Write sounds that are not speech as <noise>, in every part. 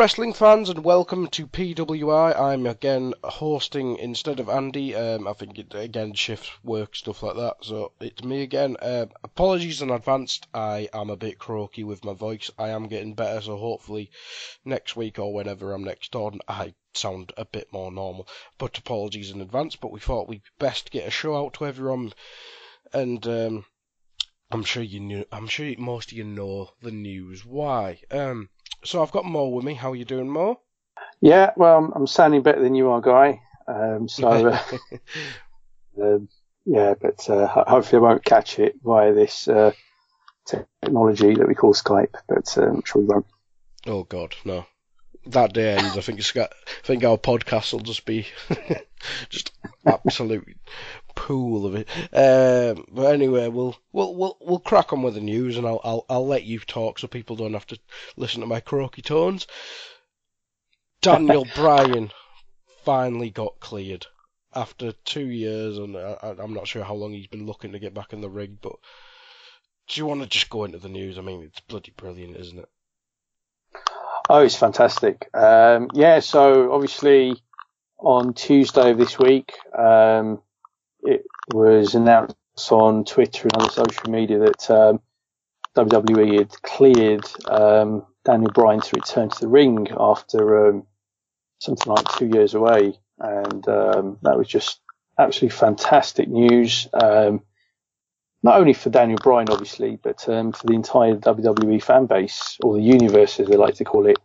wrestling fans, and welcome to PWI. I'm again hosting instead of Andy. Um, I think it again shift work stuff like that, so it's me again. Uh, apologies in advance. I am a bit croaky with my voice. I am getting better, so hopefully next week or whenever I'm next on, I sound a bit more normal. But apologies in advance. But we thought we'd best get a show out to everyone, and um, I'm sure you knew. I'm sure most of you know the news. Why? Um. So I've got Mo with me. How are you doing, Mo? Yeah, well, I'm, I'm sounding better than you are, Guy. Um, so, uh, <laughs> um, yeah, but uh, hopefully I won't catch it via this uh, technology that we call Skype. But uh, I'm sure we won't. Oh God, no. That day ends. I think it's got. I think our podcast will just be <laughs> just absolute pool of it. Um, but anyway, we'll we'll we'll we'll crack on with the news, and I'll I'll I'll let you talk so people don't have to listen to my croaky tones. Daniel <laughs> Bryan finally got cleared after two years, and I, I'm not sure how long he's been looking to get back in the ring. But do you want to just go into the news? I mean, it's bloody brilliant, isn't it? Oh, it's fantastic. Um, yeah, so obviously on Tuesday of this week, um, it was announced on Twitter and other social media that um, WWE had cleared um, Daniel Bryan to return to the ring after um, something like two years away, and um, that was just absolutely fantastic news. Um, not only for Daniel Bryan, obviously, but um, for the entire WWE fan base or the universe, as they like to call it.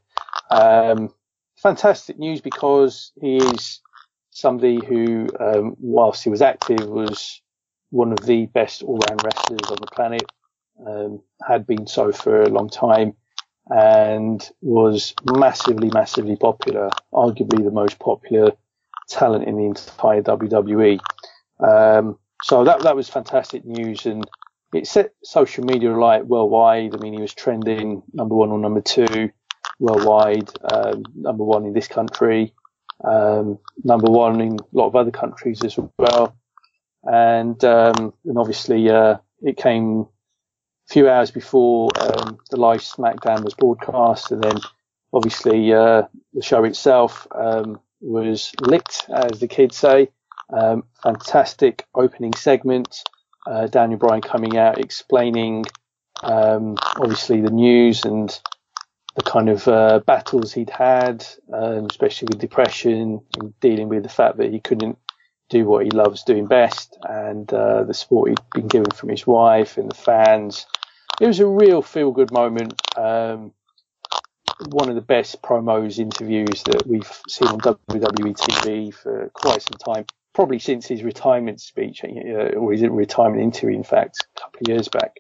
fantastic news because he is somebody who, um, whilst he was active, was one of the best all-round wrestlers on the planet, um, had been so for a long time, and was massively, massively popular, arguably the most popular talent in the entire WWE. Um, so that that was fantastic news, and it set social media alight worldwide. I mean, he was trending number one or number two worldwide, um, number one in this country um, number one in a lot of other countries as well. And, um, and obviously, uh, it came a few hours before, um, the live SmackDown was broadcast. And then obviously, uh, the show itself, um, was licked, as the kids say. Um, fantastic opening segment. Uh, Daniel Bryan coming out explaining, um, obviously the news and the kind of uh, battles he'd had, um, especially with depression and dealing with the fact that he couldn't do what he loves doing best and uh, the support he'd been given from his wife and the fans. It was a real feel good moment. Um, one of the best promos interviews that we've seen on WWE TV for quite some time, probably since his retirement speech, uh, or his retirement interview, in fact, a couple of years back.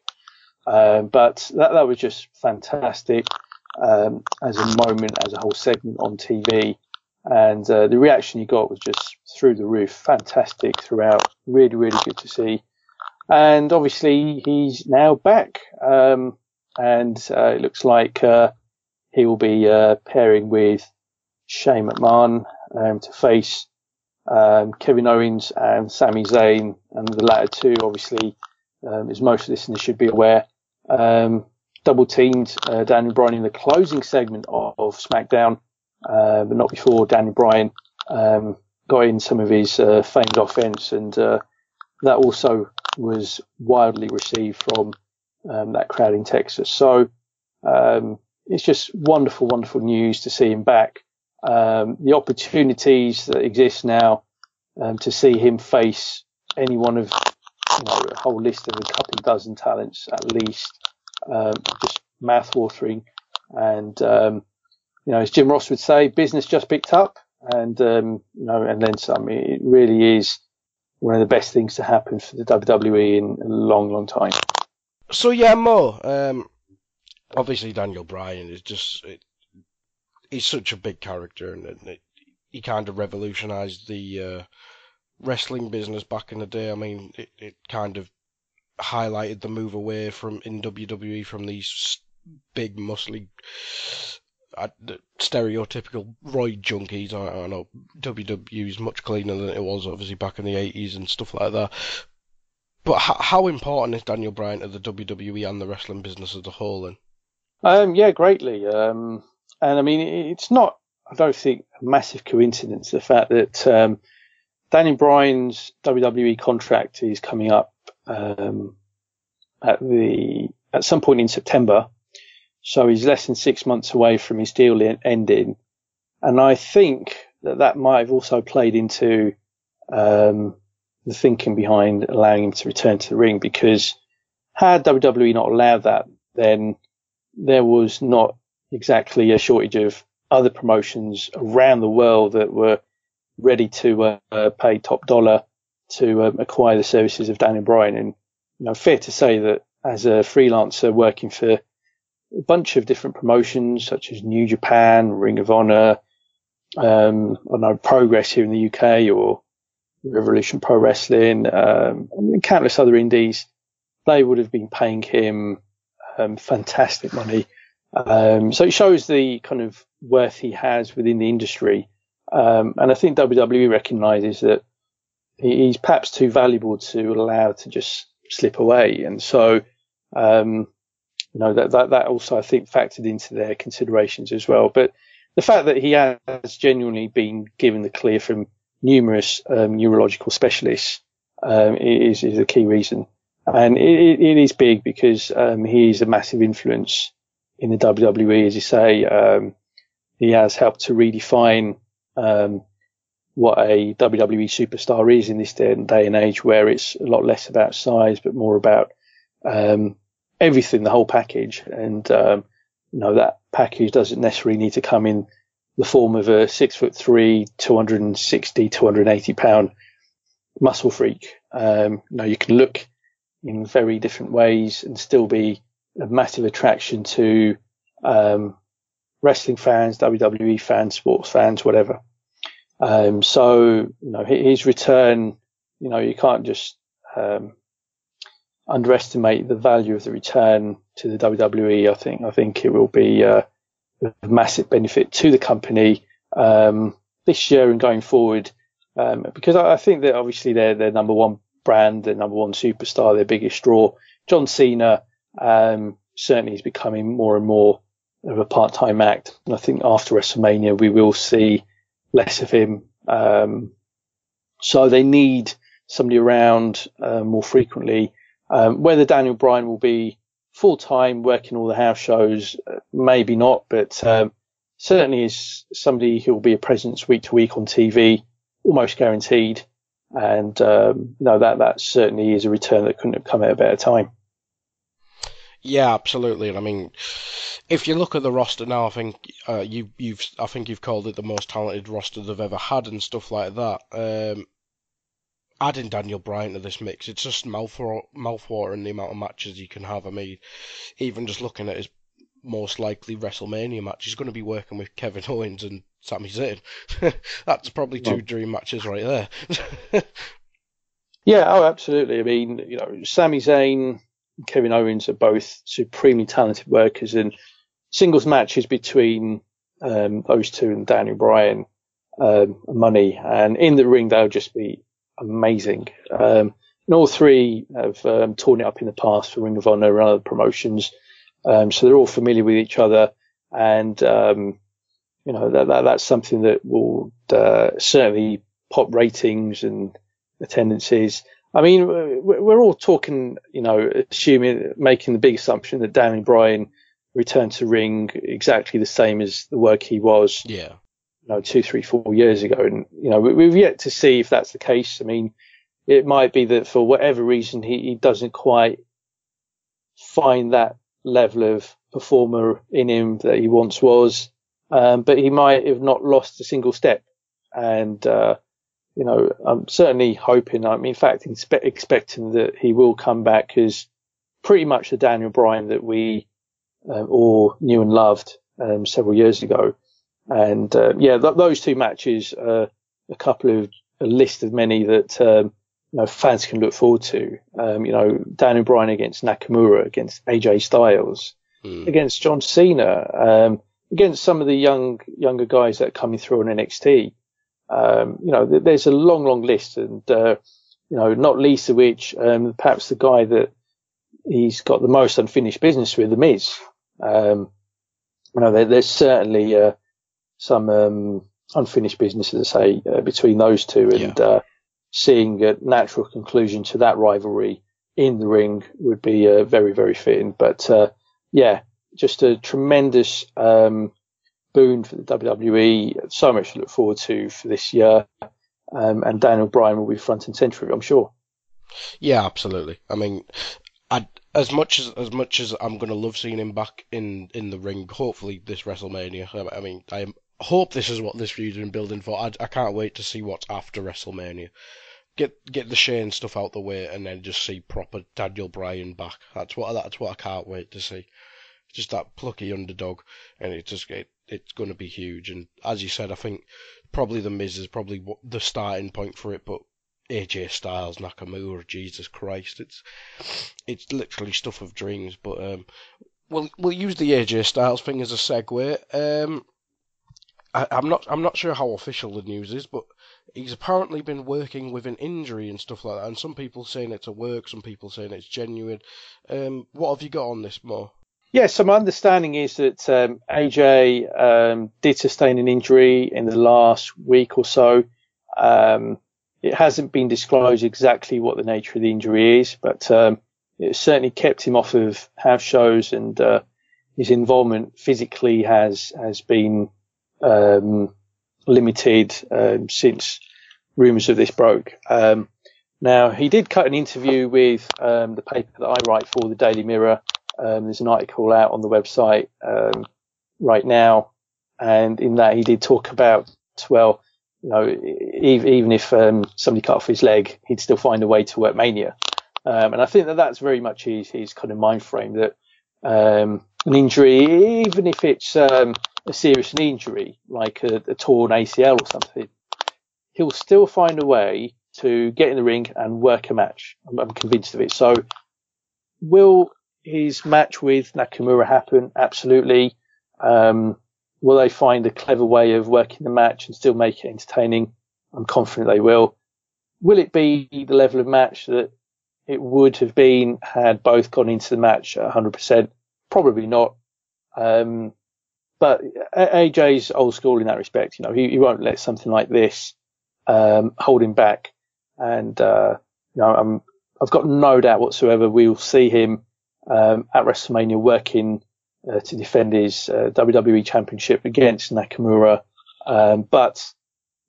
Um, but that, that was just fantastic um, as a moment, as a whole segment on TV. And uh, the reaction he got was just through the roof, fantastic throughout, really, really good to see. And obviously, he's now back, um, and uh, it looks like uh, he will be uh, pairing with Shane McMahon um, to face um, Kevin Owens and Sami Zayn, and the latter two, obviously, um, as most listeners should be aware, um, double teamed uh, Daniel Bryan in the closing segment of, of SmackDown, uh, but not before Daniel Bryan um, got in some of his uh, famed offense, and uh, that also was wildly received from um, that crowd in Texas. So um, it's just wonderful, wonderful news to see him back. Um, the opportunities that exist now um, to see him face any one of you know, a whole list of a couple dozen talents at least, um, just mouth-watering. And um, you know, as Jim Ross would say, business just picked up, and um, you know, and then some. It really is one of the best things to happen for the WWE in a long, long time. So yeah, Mo. Um, obviously, Daniel Bryan is just it, he's such a big character, and it, he kind of revolutionised the uh, wrestling business back in the day. I mean, it, it kind of highlighted the move away from in WWE from these big, muscly, uh, stereotypical roid junkies. I, I know WWE is much cleaner than it was obviously back in the 80s and stuff like that. But how, how important is Daniel Bryan to the WWE and the wrestling business as a whole? Then? Um, yeah, greatly. Um, and I mean, it's not, I don't think, a massive coincidence the fact that um, Daniel Bryan's WWE contract is coming up um, at the at some point in September, so he's less than six months away from his deal ending, and I think that that might have also played into um, the thinking behind allowing him to return to the ring because had WWE not allowed that, then there was not exactly a shortage of other promotions around the world that were ready to uh, pay top dollar to um, acquire the services of Daniel Bryan. And you know, fair to say that as a freelancer working for a bunch of different promotions such as New Japan, Ring of Honor, um, I know Progress here in the UK or Revolution Pro Wrestling, um, and countless other indies, they would have been paying him um, fantastic money. Um, so it shows the kind of worth he has within the industry. Um, and I think WWE recognises that he's perhaps too valuable to allow to just slip away. And so, um, you know, that, that, that also I think factored into their considerations as well. But the fact that he has genuinely been given the clear from numerous um, neurological specialists um, is, is a key reason. And it, it is big because um, he is a massive influence in the WWE, as you say. Um, he has helped to redefine um, what a WWE superstar is in this day, and age where it's a lot less about size, but more about um, everything, the whole package. And, um, you know, that package doesn't necessarily need to come in the form of a six foot three, 260, 280 pound muscle freak. Um, you know, you can look in very different ways and still be a massive attraction to um, wrestling fans, WWE fans, sports fans, whatever. Um, so, you know, his return, you know, you can't just um, underestimate the value of the return to the WWE. I think I think it will be uh, a massive benefit to the company um, this year and going forward. Um, because I, I, think that obviously they're their number one brand, their number one superstar, their biggest draw. John Cena um, certainly is becoming more and more of a part-time act. And I think after WrestleMania, we will see less of him. Um, so they need somebody around uh, more frequently. Um, whether Daniel Bryan will be full time working all the house shows, uh, maybe not, but um, certainly is somebody who will be a presence week to week on TV, almost guaranteed. And um, know that that certainly is a return that couldn't have come at a better time. Yeah, absolutely. I mean, if you look at the roster now, I think uh, you, you've I think you've called it the most talented roster they've ever had and stuff like that. Um, adding Daniel Bryan to this mix, it's just mouth mouthwatering the amount of matches you can have. I mean, even just looking at his most likely WrestleMania match, he's going to be working with Kevin <laughs> Owens and Sami Zayn. <laughs> That's probably two dream matches right there. <laughs> yeah, oh, absolutely. I mean, you know, Sami Zayn and Kevin Owens are both supremely talented workers, and singles matches between um, those two and Daniel Bryan um, money, and in the ring they'll just be amazing. Um, and all three have um, torn it up in the past for Ring of Honor and other promotions. Um, so they're all familiar with each other, and um, you know that, that, that's something that will uh, certainly pop ratings and attendances. I mean, we're all talking, you know, assuming, making the big assumption that Danny Bryan returned to ring exactly the same as the work he was, yeah, you know, two, three, four years ago. And you know, we've yet to see if that's the case. I mean, it might be that for whatever reason he, he doesn't quite find that level of performer in him that he once was, um, but he might have not lost a single step. And uh, you know, I'm certainly hoping, I'm in fact expecting that he will come back as pretty much the Daniel Bryan that we uh, all knew and loved um, several years ago. And uh, yeah, th- those two matches are a couple of a list of many that um, you know, fans can look forward to. Um, you know, Daniel Bryan against Nakamura, against AJ Styles, mm. against John Cena, um, against some of the young younger guys that are coming through on NXT. Um, you know, there's a long, long list, and uh, you know, not least of which, um, perhaps the guy that he's got the most unfinished business with, The Miz. Um, you know, there, there's certainly uh, some um, unfinished business, as I say, uh, between those two, and yeah. Uh, seeing a natural conclusion to that rivalry in the ring would be uh, very, very fitting. But uh, yeah, just a tremendous um, boon for the WWE. So much to look forward to for this year. Um, and Daniel Bryan will be front and centre, I'm sure. Yeah, absolutely. I mean, I, as much as as much as I'm gonna love seeing him back in in the ring, hopefully this WrestleMania. I, mean, I hope this is what this feud's been building for. I, I can't wait to see what's after WrestleMania. Get get the Shane stuff out the way, and then just see proper Daniel Bryan back. That's what that's what I can't wait to see. Just that plucky underdog, and it just it, it's going to be huge. And as you said, I think probably the Miz is probably the starting point for it, but AJ Styles, Nakamura, Jesus Christ, it's it's literally stuff of dreams. But um, we'll we'll use the AJ Styles thing as a segue. Um, I, I'm not I'm not sure how official the news is, but he's apparently been working with an injury and stuff like that. And some people saying it's a work, some people saying it's genuine. Um, what have you got on this, Mo? Yeah, so my understanding is that um, AJ um, did sustain an injury in the last week or so. Um, it hasn't been disclosed exactly what the nature of the injury is, but um, it certainly kept him off of house shows, and uh, his involvement physically has has been um, limited um, since rumours of this broke. now, he did cut an interview with the paper that I write for, the Daily Mirror. Um, there's an article out on the website um, right now, and in that he did talk about well, you know, even if um, somebody cut off his leg, he'd still find a way to work Mania. Um, and I think that that's very much his, his kind of mind frame that um, an injury, even if it's um, a serious injury like a, a torn ACL or something, he'll still find a way to get in the ring and work a match. I'm, I'm convinced of it. So will his match with Nakamura happen? Absolutely. Um, will they find a clever way of working the match and still make it entertaining? I'm confident they will. Will it be the level of match that it would have been had both gone into the match 100%? Probably not. Um, but AJ's old school in that respect. You know, he, he won't let something like this um, hold him back. And uh, you know, I'm, I've got no doubt whatsoever we'll see him um, at WrestleMania working uh, to defend his uh, WWE Championship against Nakamura. Um, but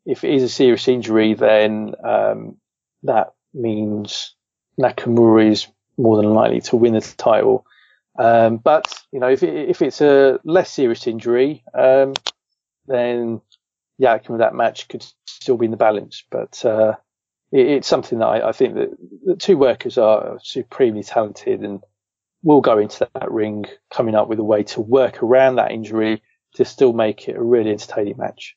if it is a serious injury, then um, that means Nakamura is more than likely to win the title. Um, but you know, if it, if it's a less serious injury, um, then the outcome of that match could still be in the balance. But uh, it, it's something that I, I think that the two workers are supremely talented and will go into that ring coming up with a way to work around that injury to still make it a really entertaining match.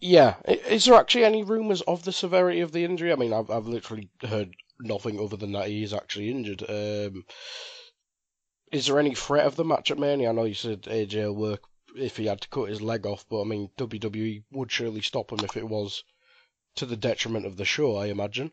Yeah, is there actually any rumours of the severity of the injury? I mean, I've I've literally heard nothing other than that he is actually injured. Um, is there any threat of the match at Mania? I know you said AJ will work if he had to cut his leg off, but I mean WWE would surely stop him if it was to the detriment of the show. I imagine.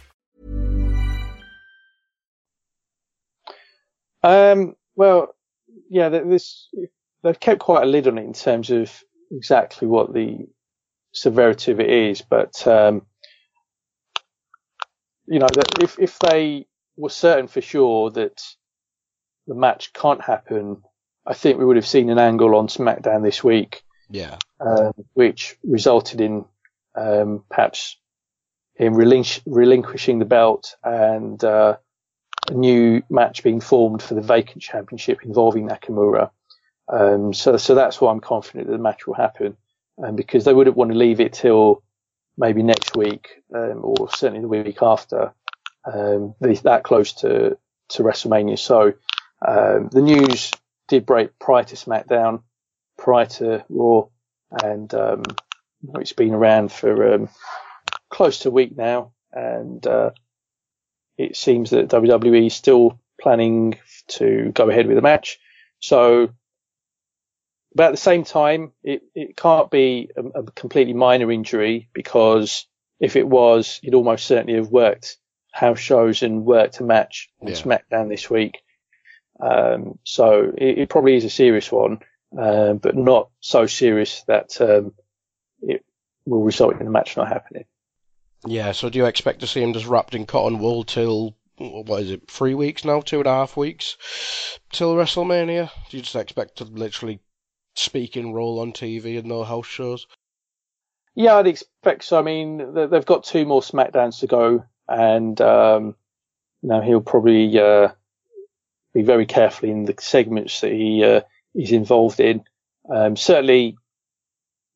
Um, well, yeah, this they've kept quite a lid on it in terms of exactly what the severity of it is, but um, you know, that if if they were certain for sure that the match can't happen, I think we would have seen an angle on SmackDown this week, Yeah. um, which resulted in um, perhaps him relinqu- relinquishing the belt and uh, a new match being formed for the vacant championship involving Nakamura. Um, so, so that's why I'm confident that the match will happen, um, because they wouldn't want to leave it till maybe next week, um, or certainly the week after, um, that close to, to WrestleMania. So, um, the news did break prior to SmackDown, prior to Raw, and, um, it's been around for, um, close to a week now, and, uh, it seems that WWE is still planning to go ahead with the match. So, but at the same time, it, it can't be a, a completely minor injury because if it was, he'd almost certainly have worked house shows and worked a match on Yeah. SmackDown this week. Um, so it, it probably is a serious one, um, but not so serious that um, it will result in the match not happening. Yeah, so do you expect to see him just wrapped in cotton wool till, what is it, three weeks now? Two and a half weeks? Till WrestleMania? Do you just expect to literally speak in role on TV and no house shows? Yeah, I'd expect so. I mean, they've got two more SmackDowns to go, and um, he'll probably uh, be very careful in the segments that he uh, is involved in. Um, certainly,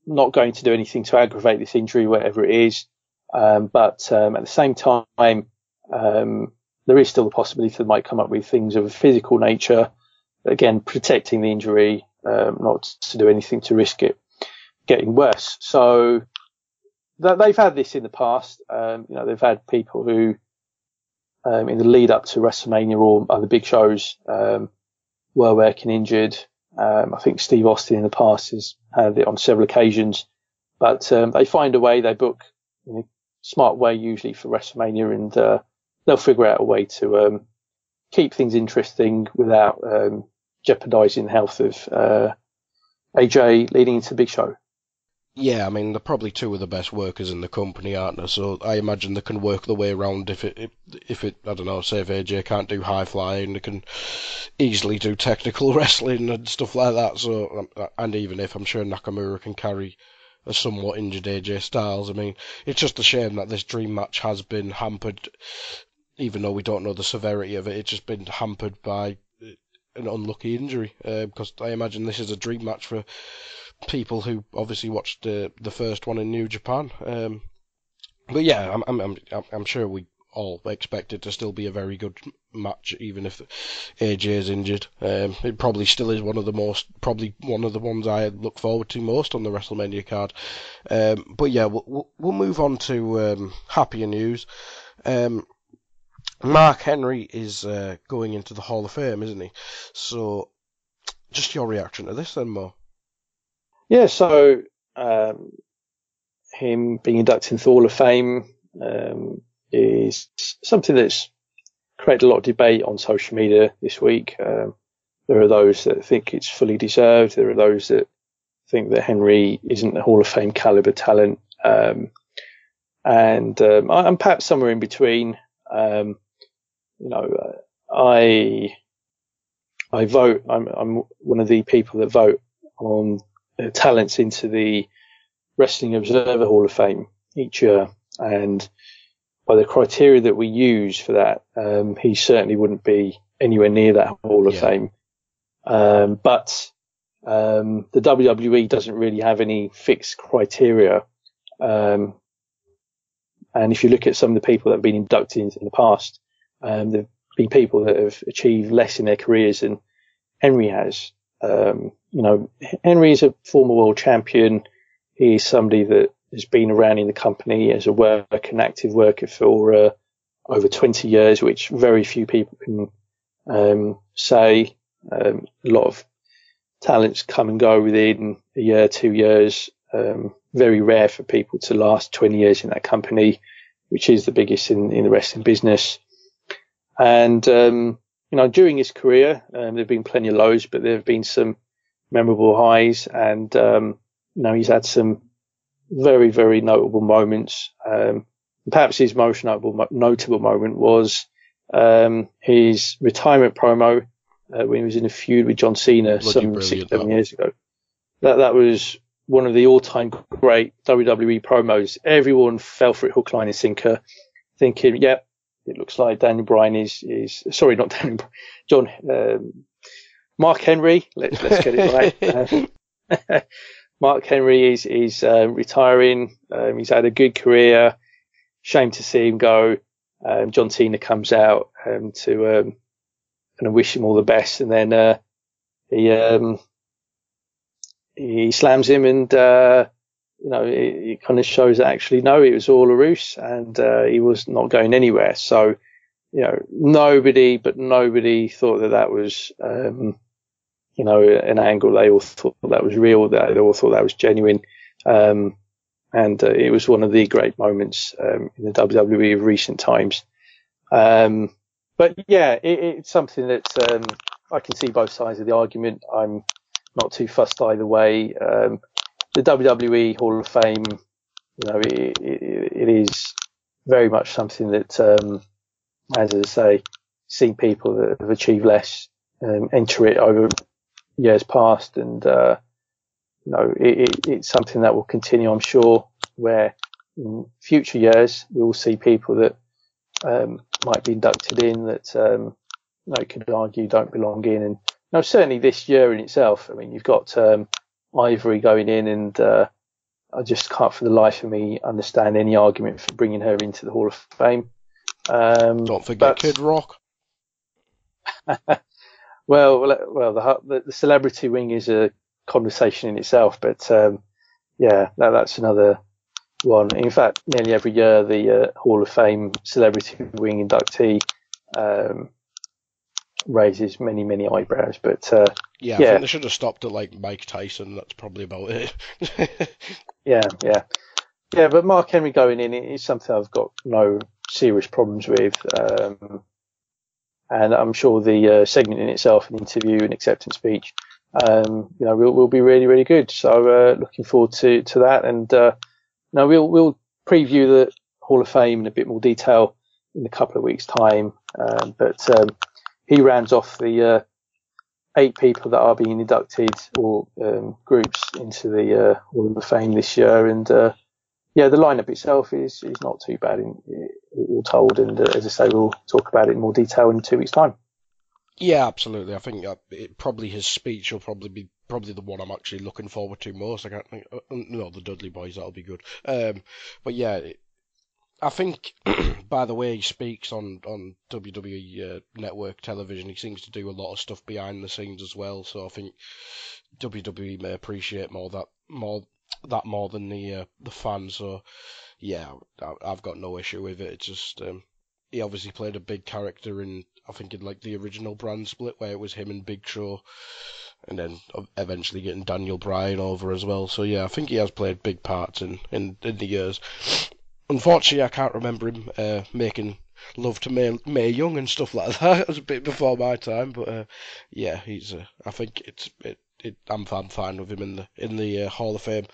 not going to do anything to aggravate this injury, whatever it is. Um, but um, at the same time, um, there is still the possibility that might come up with things of a physical nature. Again, protecting the injury, um, not to do anything to risk it getting worse. So th- they've had this in the past. Um, you know, they've had people who, in the lead up to WrestleMania or other big shows, were working injured. Um, I think Steve Austin in the past has had it on several occasions, but um, they find a way. They book in a smart way usually for WrestleMania, and uh, they'll figure out a way to um, keep things interesting without um, jeopardising the health of uh, AJ leading into the big show. Yeah, I mean they're probably two of the best workers in the company, aren't they? So I imagine they can work the way around if it if, if it I don't know, say if AJ can't do high flying, they can easily do technical <laughs> wrestling and stuff like that. So um, and even if I'm sure Nakamura can carry a somewhat injured AJ Styles, I mean it's just a shame that this dream match has been hampered, even though we don't know the severity of it. It's just been hampered by an unlucky injury uh, because I imagine this is a dream match for people who obviously watched the the first one in New Japan. Um, but yeah, I'm I'm I'm I'm sure we all expect it to still be a very good match, even if AJ is injured. Um, it probably still is one of the most, probably one of the ones I look forward to most on the WrestleMania card. Um, but yeah, we'll, we'll move on to um, happier news. Um, Mark Henry is uh, going into the Hall of Fame, isn't he? So, just your reaction to this, then, Mo? Yeah, so um, him being inducted into the Hall of Fame um, is something that's created a lot of debate on social media this week. Um, there are those that think it's fully deserved. There are those that think that Henry isn't a Hall of Fame caliber talent. Um, and um, I'm perhaps somewhere in between. Um, you know, uh, I I vote. I'm, I'm one of the people that vote on uh, talents into the Wrestling Observer Hall of Fame each year, and by the criteria that we use for that, um, he certainly wouldn't be anywhere near that Hall of yeah. Fame. Um, but um, the WWE doesn't really have any fixed criteria. Um, and if you look at some of the people that have been inducted in the past, um, there've been people that have achieved less in their careers than Henry has. Um, you know, Henry is a former world champion. He's somebody that has been around in the company as a worker, an active worker for uh, over 20 years, which very few people can um, say. Um, a lot of talents come and go within a year, two years. Um, very rare for people to last 20 years in that company, which is the biggest in, in the wrestling business. And, um, you know, during his career, um, there have been plenty of lows, but there have been some memorable highs and, um, you know, he's had some very, very notable moments. Um, perhaps his most notable, notable moment was, um, his retirement promo, uh, when he was in a feud with John Cena Bloody some six, seven years ago. That, that was one of the all-time great WWE promos. Everyone fell for it hook, line, and sinker, thinking, "Yep, it looks like Daniel Bryan is is sorry, not <laughs> Daniel, John, um, Mark Henry. Let's let's get it right. <laughs> <laughs> Mark Henry is is uh, retiring. Um, he's had a good career. Shame to see him go. Um, John Cena comes out um, to um, wish him all the best, and then uh, he um, he slams him, and uh, you know, it, it, kind of shows that actually no, it was all a ruse and uh, he was not going anywhere. So, you know, nobody, but nobody thought that that was, um, you know, an angle. They all thought that was real. That they all thought that was genuine. Um, and uh, it was one of the great moments um, in the WWE of recent times. Um, but yeah, it, it's something that um, I can see both sides of the argument. I'm not too fussed either way. Um, the WWE Hall of Fame, you know, it, it, it is very much something that, um, as I say, seen people that have achieved less um, enter it over years past, and uh, you know, it, it's something that will continue, I'm sure, where in future years we will see people that um, might be inducted in that um, you know, could argue don't belong in, and you know, certainly this year in itself. I mean, you've got um, Ivory going in, and uh, I just can't for the life of me understand any argument for bringing her into the Hall of Fame. Um, Don't forget but, Kid Rock. <laughs> well, well, the, the celebrity wing is a conversation in itself, but um, yeah, that, that's another one. In fact, nearly every year the uh, Hall of Fame celebrity wing inductee um, raises many, many eyebrows. But uh, yeah, I yeah. think they should have stopped at like Mike Tyson. That's probably about it. <laughs> yeah, yeah, yeah. But Mark Henry going in is something I've got no serious problems with. Um, and I'm sure the uh, segment in itself, an interview, an acceptance speech, um, you know, will, will be really, really good. So uh, looking forward to to that, and uh, know, we'll we'll preview the Hall of Fame in a bit more detail in a couple of weeks' time. Um, but um, he rounds off the uh, eight people that are being inducted or um, groups into the uh, Hall of Fame this year. And uh, yeah, the lineup itself is is not too bad, in, all told. And uh, as I say, we'll talk about it in more detail in two weeks' time. Yeah, absolutely. I think uh, it, probably his speech will probably be probably the one I'm actually looking forward to most. I can't think, uh, no, the Dudley Boyz that'll be good. Um, but yeah, I think, <clears throat> by the way he speaks on on WWE uh, Network television, he seems to do a lot of stuff behind the scenes as well. So I think WWE may appreciate more that more that more than the uh, the fans. So yeah, I, have got no issue with it. It's just um, he obviously played a big character in I think in like the original brand split where it was him and Big Show, and then eventually getting Daniel Bryan over as well. So yeah, I think he has played big parts in in, in the years. Unfortunately, I can't remember him uh, making love to May, Mae Young and stuff like <laughs> that. it was a bit before my time, but uh, yeah, he's. Uh, I think it's it, it, I'm, I'm fine with him in the in the uh, Hall of Fame.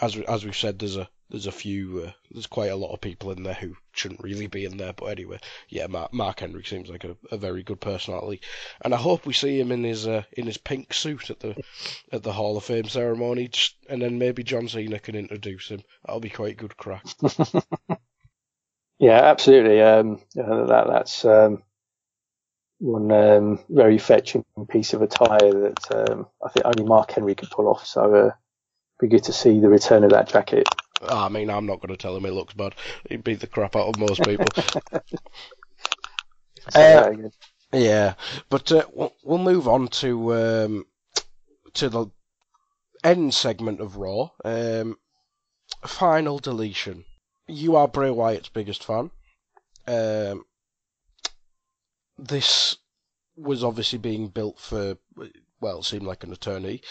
As as we've said, there's a there's a few uh, there's quite a lot of people in there who shouldn't really be in there. But anyway, yeah, Mark, Mark Henry seems like a, a very good personality, and I hope we see him in his uh, in his pink suit at the at the Hall of Fame ceremony, just, and then maybe John Cena can introduce him. That'll be quite good crack. <laughs> yeah, absolutely. Um, that that's um, one um, very fetching piece of attire that um, I think only Mark Henry could pull off. So uh, be good to see the return of that jacket. I mean, I'm not going to tell him it looks bad. He'd beat the crap out of most people. <laughs> uh, yeah, but uh, we'll move on to um, to the end segment of Raw. Um, final deletion. You are Bray Wyatt's biggest fan. Um, this was obviously being built for, well, it seemed like an attorney.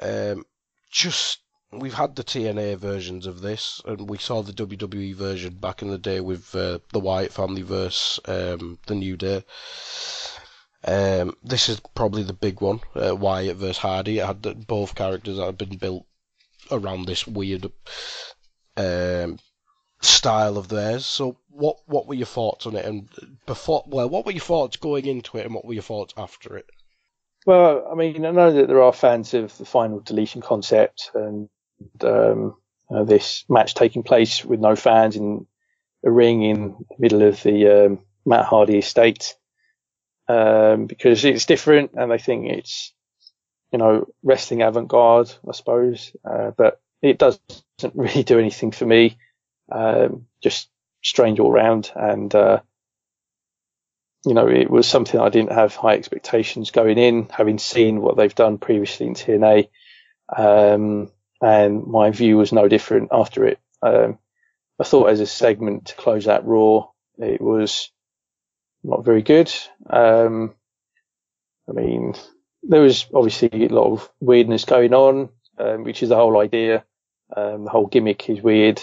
Um, just we've had the TNA versions of this, and we saw the WWE version back in the day with uh, the Wyatt family versus um, the New Day. Um, this is probably the big one, uh, Wyatt versus Hardy. It had both characters that had been built around this weird um, style of theirs. So, what what were your thoughts on it? And before, well, what were your thoughts going into it, and what were your thoughts after it? Well, I mean, I know that there are fans of the final deletion concept and um, uh, this match taking place with no fans in a ring in the middle of the um, Matt Hardy estate um, because it's different and I think it's you know wrestling avant-garde, I suppose, uh, but it doesn't <laughs> really do anything for me. Um, just strange all round. And, uh, you know, it was something I didn't have high expectations going in, having seen what they've done previously in TNA. Um, and my view was no different after it. Um, I thought as a segment to close that Raw, it was not very good. Um, I mean, there was obviously a lot of weirdness going on, um, which is the whole idea. Um, the whole gimmick is weird.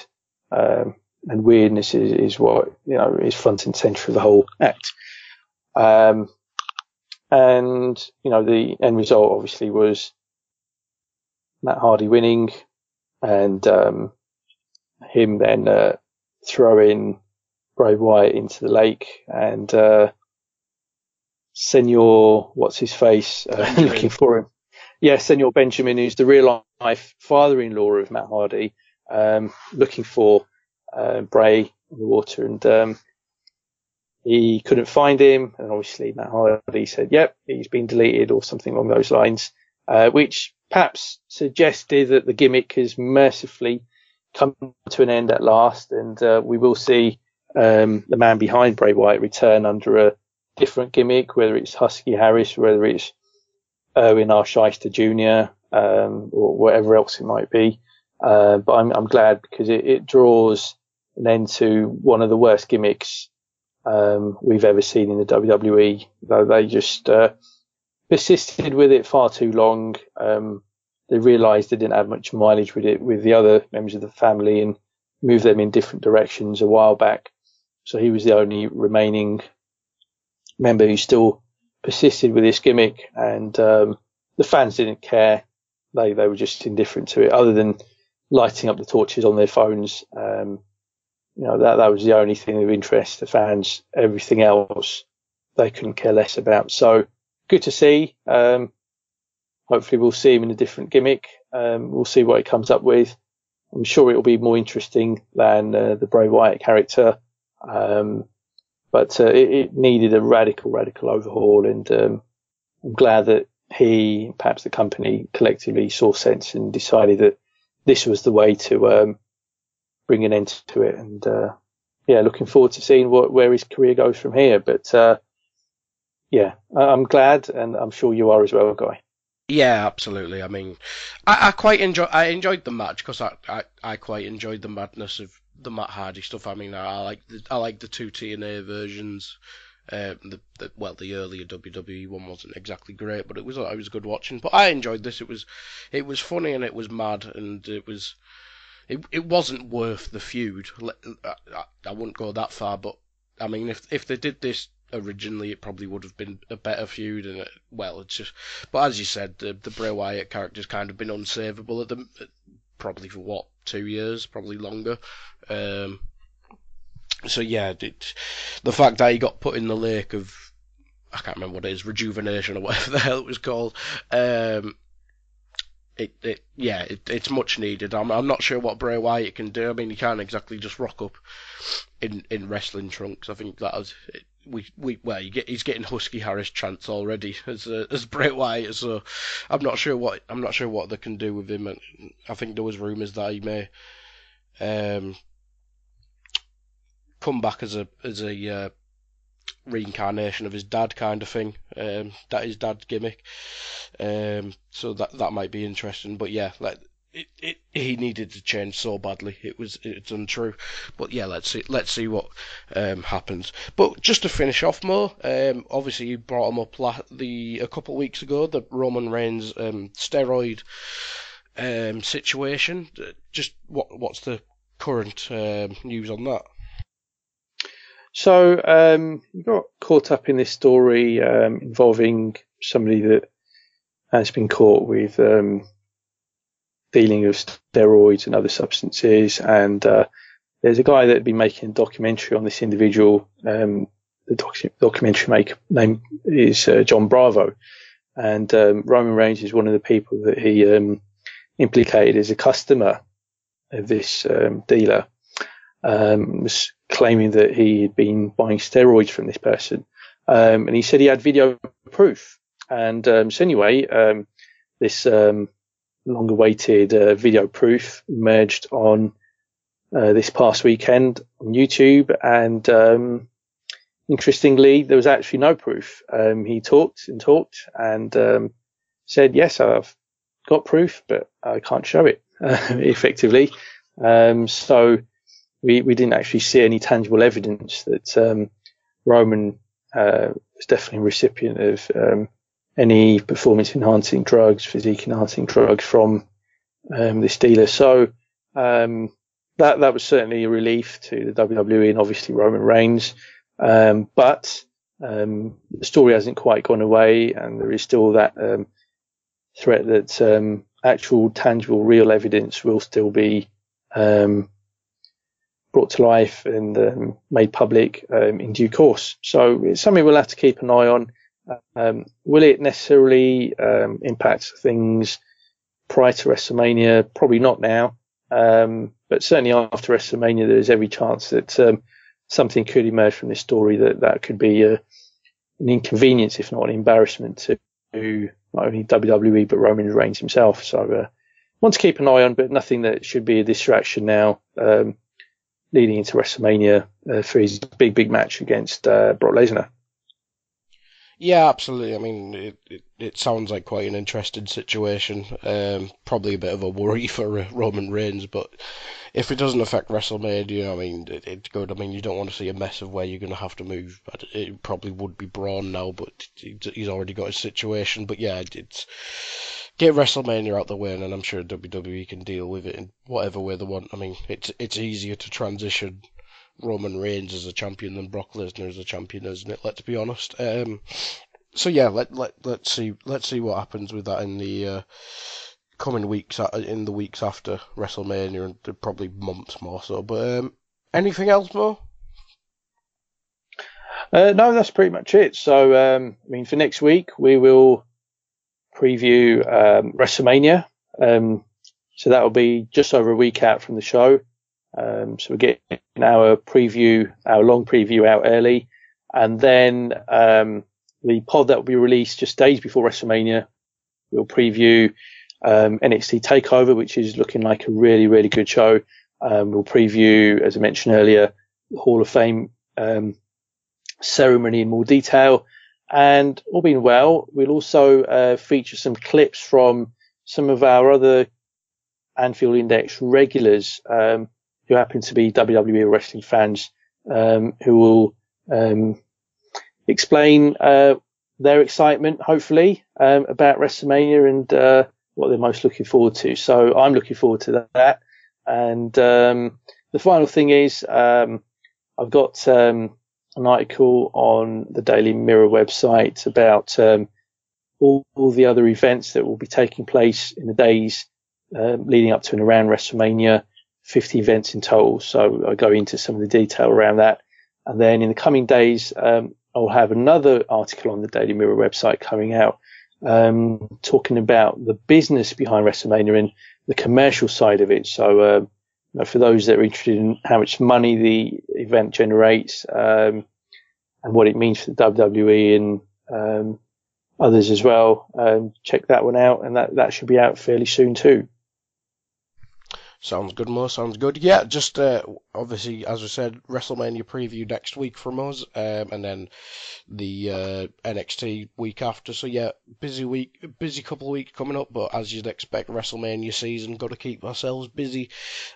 Um, and weirdness is, is what, you know, is front and center of the whole act. Um, and, you know, the end result obviously was Matt Hardy winning and, um, him then, uh, throwing Bray Wyatt into the lake and, uh, Senor, what's his face, uh, <laughs> looking for him. Yeah, Senor Benjamin, who's the real life father-in-law of Matt Hardy, um, looking for uh, Bray in the water, and um, he couldn't find him. And obviously, Matt Hardy said, "Yep, he's been deleted" or something along those lines, uh, which perhaps suggested that the gimmick has mercifully come to an end at last, and uh, we will see um, the man behind Bray Wyatt return under a different gimmick, whether it's Husky Harris, whether it's Irwin R. Schyster Jr., um, or whatever else it might be. Uh, but I'm, I'm glad because it, it, draws an end to one of the worst gimmicks um, we've ever seen in the WWE. They just uh, persisted with it far too long. Um, they realised they didn't have much mileage with it with the other members of the family and moved them in different directions a while back. So he was the only remaining member who still persisted with this gimmick, and um, the fans didn't care. They they were just indifferent to it, other than lighting up the torches on their phones. Um, you know, that, that was the only thing of interest to fans. Everything else they couldn't care less about. So good to see. Um, hopefully we'll see him in a different gimmick. Um, we'll see what he comes up with. I'm sure it'll be more interesting than uh, the Bray Wyatt character. Um, but uh, it, it, needed a radical, radical overhaul, and um, I'm glad that he, perhaps the company, collectively saw sense and decided that this was the way to um, bring an end to it. And uh, yeah, looking forward to seeing what, where his career goes from here. But uh, yeah, I'm glad, and I'm sure you are as well, Guy. Yeah, absolutely. I mean, I, I quite enjoy. I enjoyed the match because I, I, I quite enjoyed the madness of the Matt Hardy stuff. I mean, I, I like the I like the two TNA versions. Uh, the, the well, the earlier WWE one wasn't exactly great, but it was it was good watching. But I enjoyed this. It was it was funny and it was mad and it was it it wasn't worth the feud. I, I, I wouldn't go that far, but I mean, if if they did this originally, it probably would have been a better feud. And it, well, it's just, but as you said, the the Bray Wyatt character's kind of been unsavable at the probably for what two years, probably longer. Um, so yeah, it, the fact that he got put in the lake of I can't remember what it is, rejuvenation or whatever <laughs> the hell it was called. Um, it, it yeah, it, it's much needed. I'm I'm not sure what Bray Wyatt can do. I mean, he can't exactly just rock up in in wrestling trunks. I think that was it, we we well, get he's getting Husky Harris chance already <laughs> as uh, as Bray Wyatt. So I'm not sure what I'm not sure what they can do with him. I think there was rumours that he may um come back as a as a uh, reincarnation of his dad kind of thing. Um, that is dad's gimmick. Um, so that that might be interesting. But yeah, like it, it he needed to change so badly. It was it's untrue. But yeah, let's see let's see what um, happens. But just to finish off more, um, obviously you brought him up la- the a couple of weeks ago the Roman Reigns um, steroid um, situation. Just what what's the current um, news on that? So um, got caught up in this story um, involving somebody that has been caught with um, dealing of steroids and other substances, and uh, there's a guy that had been making a documentary on this individual. Um, the docu- documentary maker name is uh, John Bravo, and um, Roman Reigns is one of the people that he um, implicated as a customer of this dealer. was claiming that he had been buying steroids from this person. Um, and he said he had video proof. And um, so anyway, um, this um, long-awaited uh, video proof emerged on uh, this past weekend on YouTube. And um, interestingly, there was actually no proof. Um, he talked and talked and said, "Yes, I've got proof, but I can't show it <laughs> effectively." so we, we didn't actually see any tangible evidence that um, Roman uh, was definitely a recipient of um, any performance enhancing drugs, physique enhancing drugs from um, this dealer. So um, that that was certainly a relief to the WWE and obviously Roman Reigns. Um, but um, the story hasn't quite gone away, and there is still that threat that actual, tangible, real evidence will still be um, brought to life and um, made public um, in due course. So it's something we'll have to keep an eye on. Um, will it necessarily um, impact things prior to WrestleMania? Probably not now, um, but certainly after WrestleMania, there's every chance that um, something could emerge from this story that that could be a, an inconvenience, if not an embarrassment to not only WWE but Roman Reigns himself. So. Uh, want to keep an eye on, but nothing that should be a distraction now. Um, leading into WrestleMania uh, for his big, big match against uh, Brock Lesnar. Yeah, absolutely. I mean, it, it, it, sounds like quite an interesting situation. Um, probably a bit of a worry <laughs> for uh, Roman Reigns, but if it doesn't affect WrestleMania, I mean, it, it's good. I mean, you don't want to see a mess of where you're going to have to move. It probably would be Braun now, but he's already got his situation. But yeah, it's get WrestleMania out the way, and I'm sure WWE can deal with it in whatever way they want. I mean, it's it's easier to transition Roman Reigns as a champion than Brock Lesnar as a champion, isn't it? Let's be honest. Um, so yeah, let let let's see let's see what happens with that in the uh, coming weeks uh, in the weeks after WrestleMania and probably months more so. But um, anything else more? Uh, no, that's pretty much it. So, um, I mean, for next week, we will preview um, WrestleMania. Um, so that will be just over a week out from the show. Um, so we're getting our preview, our long preview out early. And then um, the pod that will be released just days before WrestleMania will preview um, NXT Takeover, which is looking like a really, really good show. Um, we'll preview, as I mentioned earlier, Hall of Fame um, ceremony in more detail. And all being well, we'll also uh, feature some clips from some of our other Anfield Index regulars um, who happen to be WWE wrestling fans um, who will um, explain uh, their excitement, hopefully, um, about WrestleMania and uh, what they're most looking forward to. So I'm looking forward to that. And um, the final thing is um, I've got an article on the Daily Mirror website about um, all, all, the other events that will be taking place in the days uh, leading up to and around WrestleMania. 50 events in total. So I go into some of the detail around that. And then in the coming days, um, I'll have another article on the Daily Mirror website coming out, um, talking about the business behind WrestleMania and the commercial side of it. So, uh, know, for those that are interested in how much money the event generates, um, and what it means for the WWE and, um, others as well, um, check that one out. And that, that should be out fairly soon too. Sounds good, Mo. Sounds good. Yeah, just uh, obviously, as we said, WrestleMania preview next week from us, um, and then the uh, NXT week after. So yeah, busy week, busy couple of weeks coming up. But as you'd expect, WrestleMania season, got to keep ourselves busy.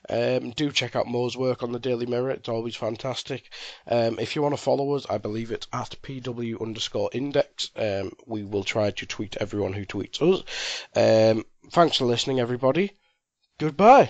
Um, do check out Mo's work on the Daily Mirror. It's always fantastic. Um, if you want to follow us, I believe it's at pw underscore index. Um, we will try to tweet everyone who tweets us. Um, thanks for listening, everybody. Goodbye.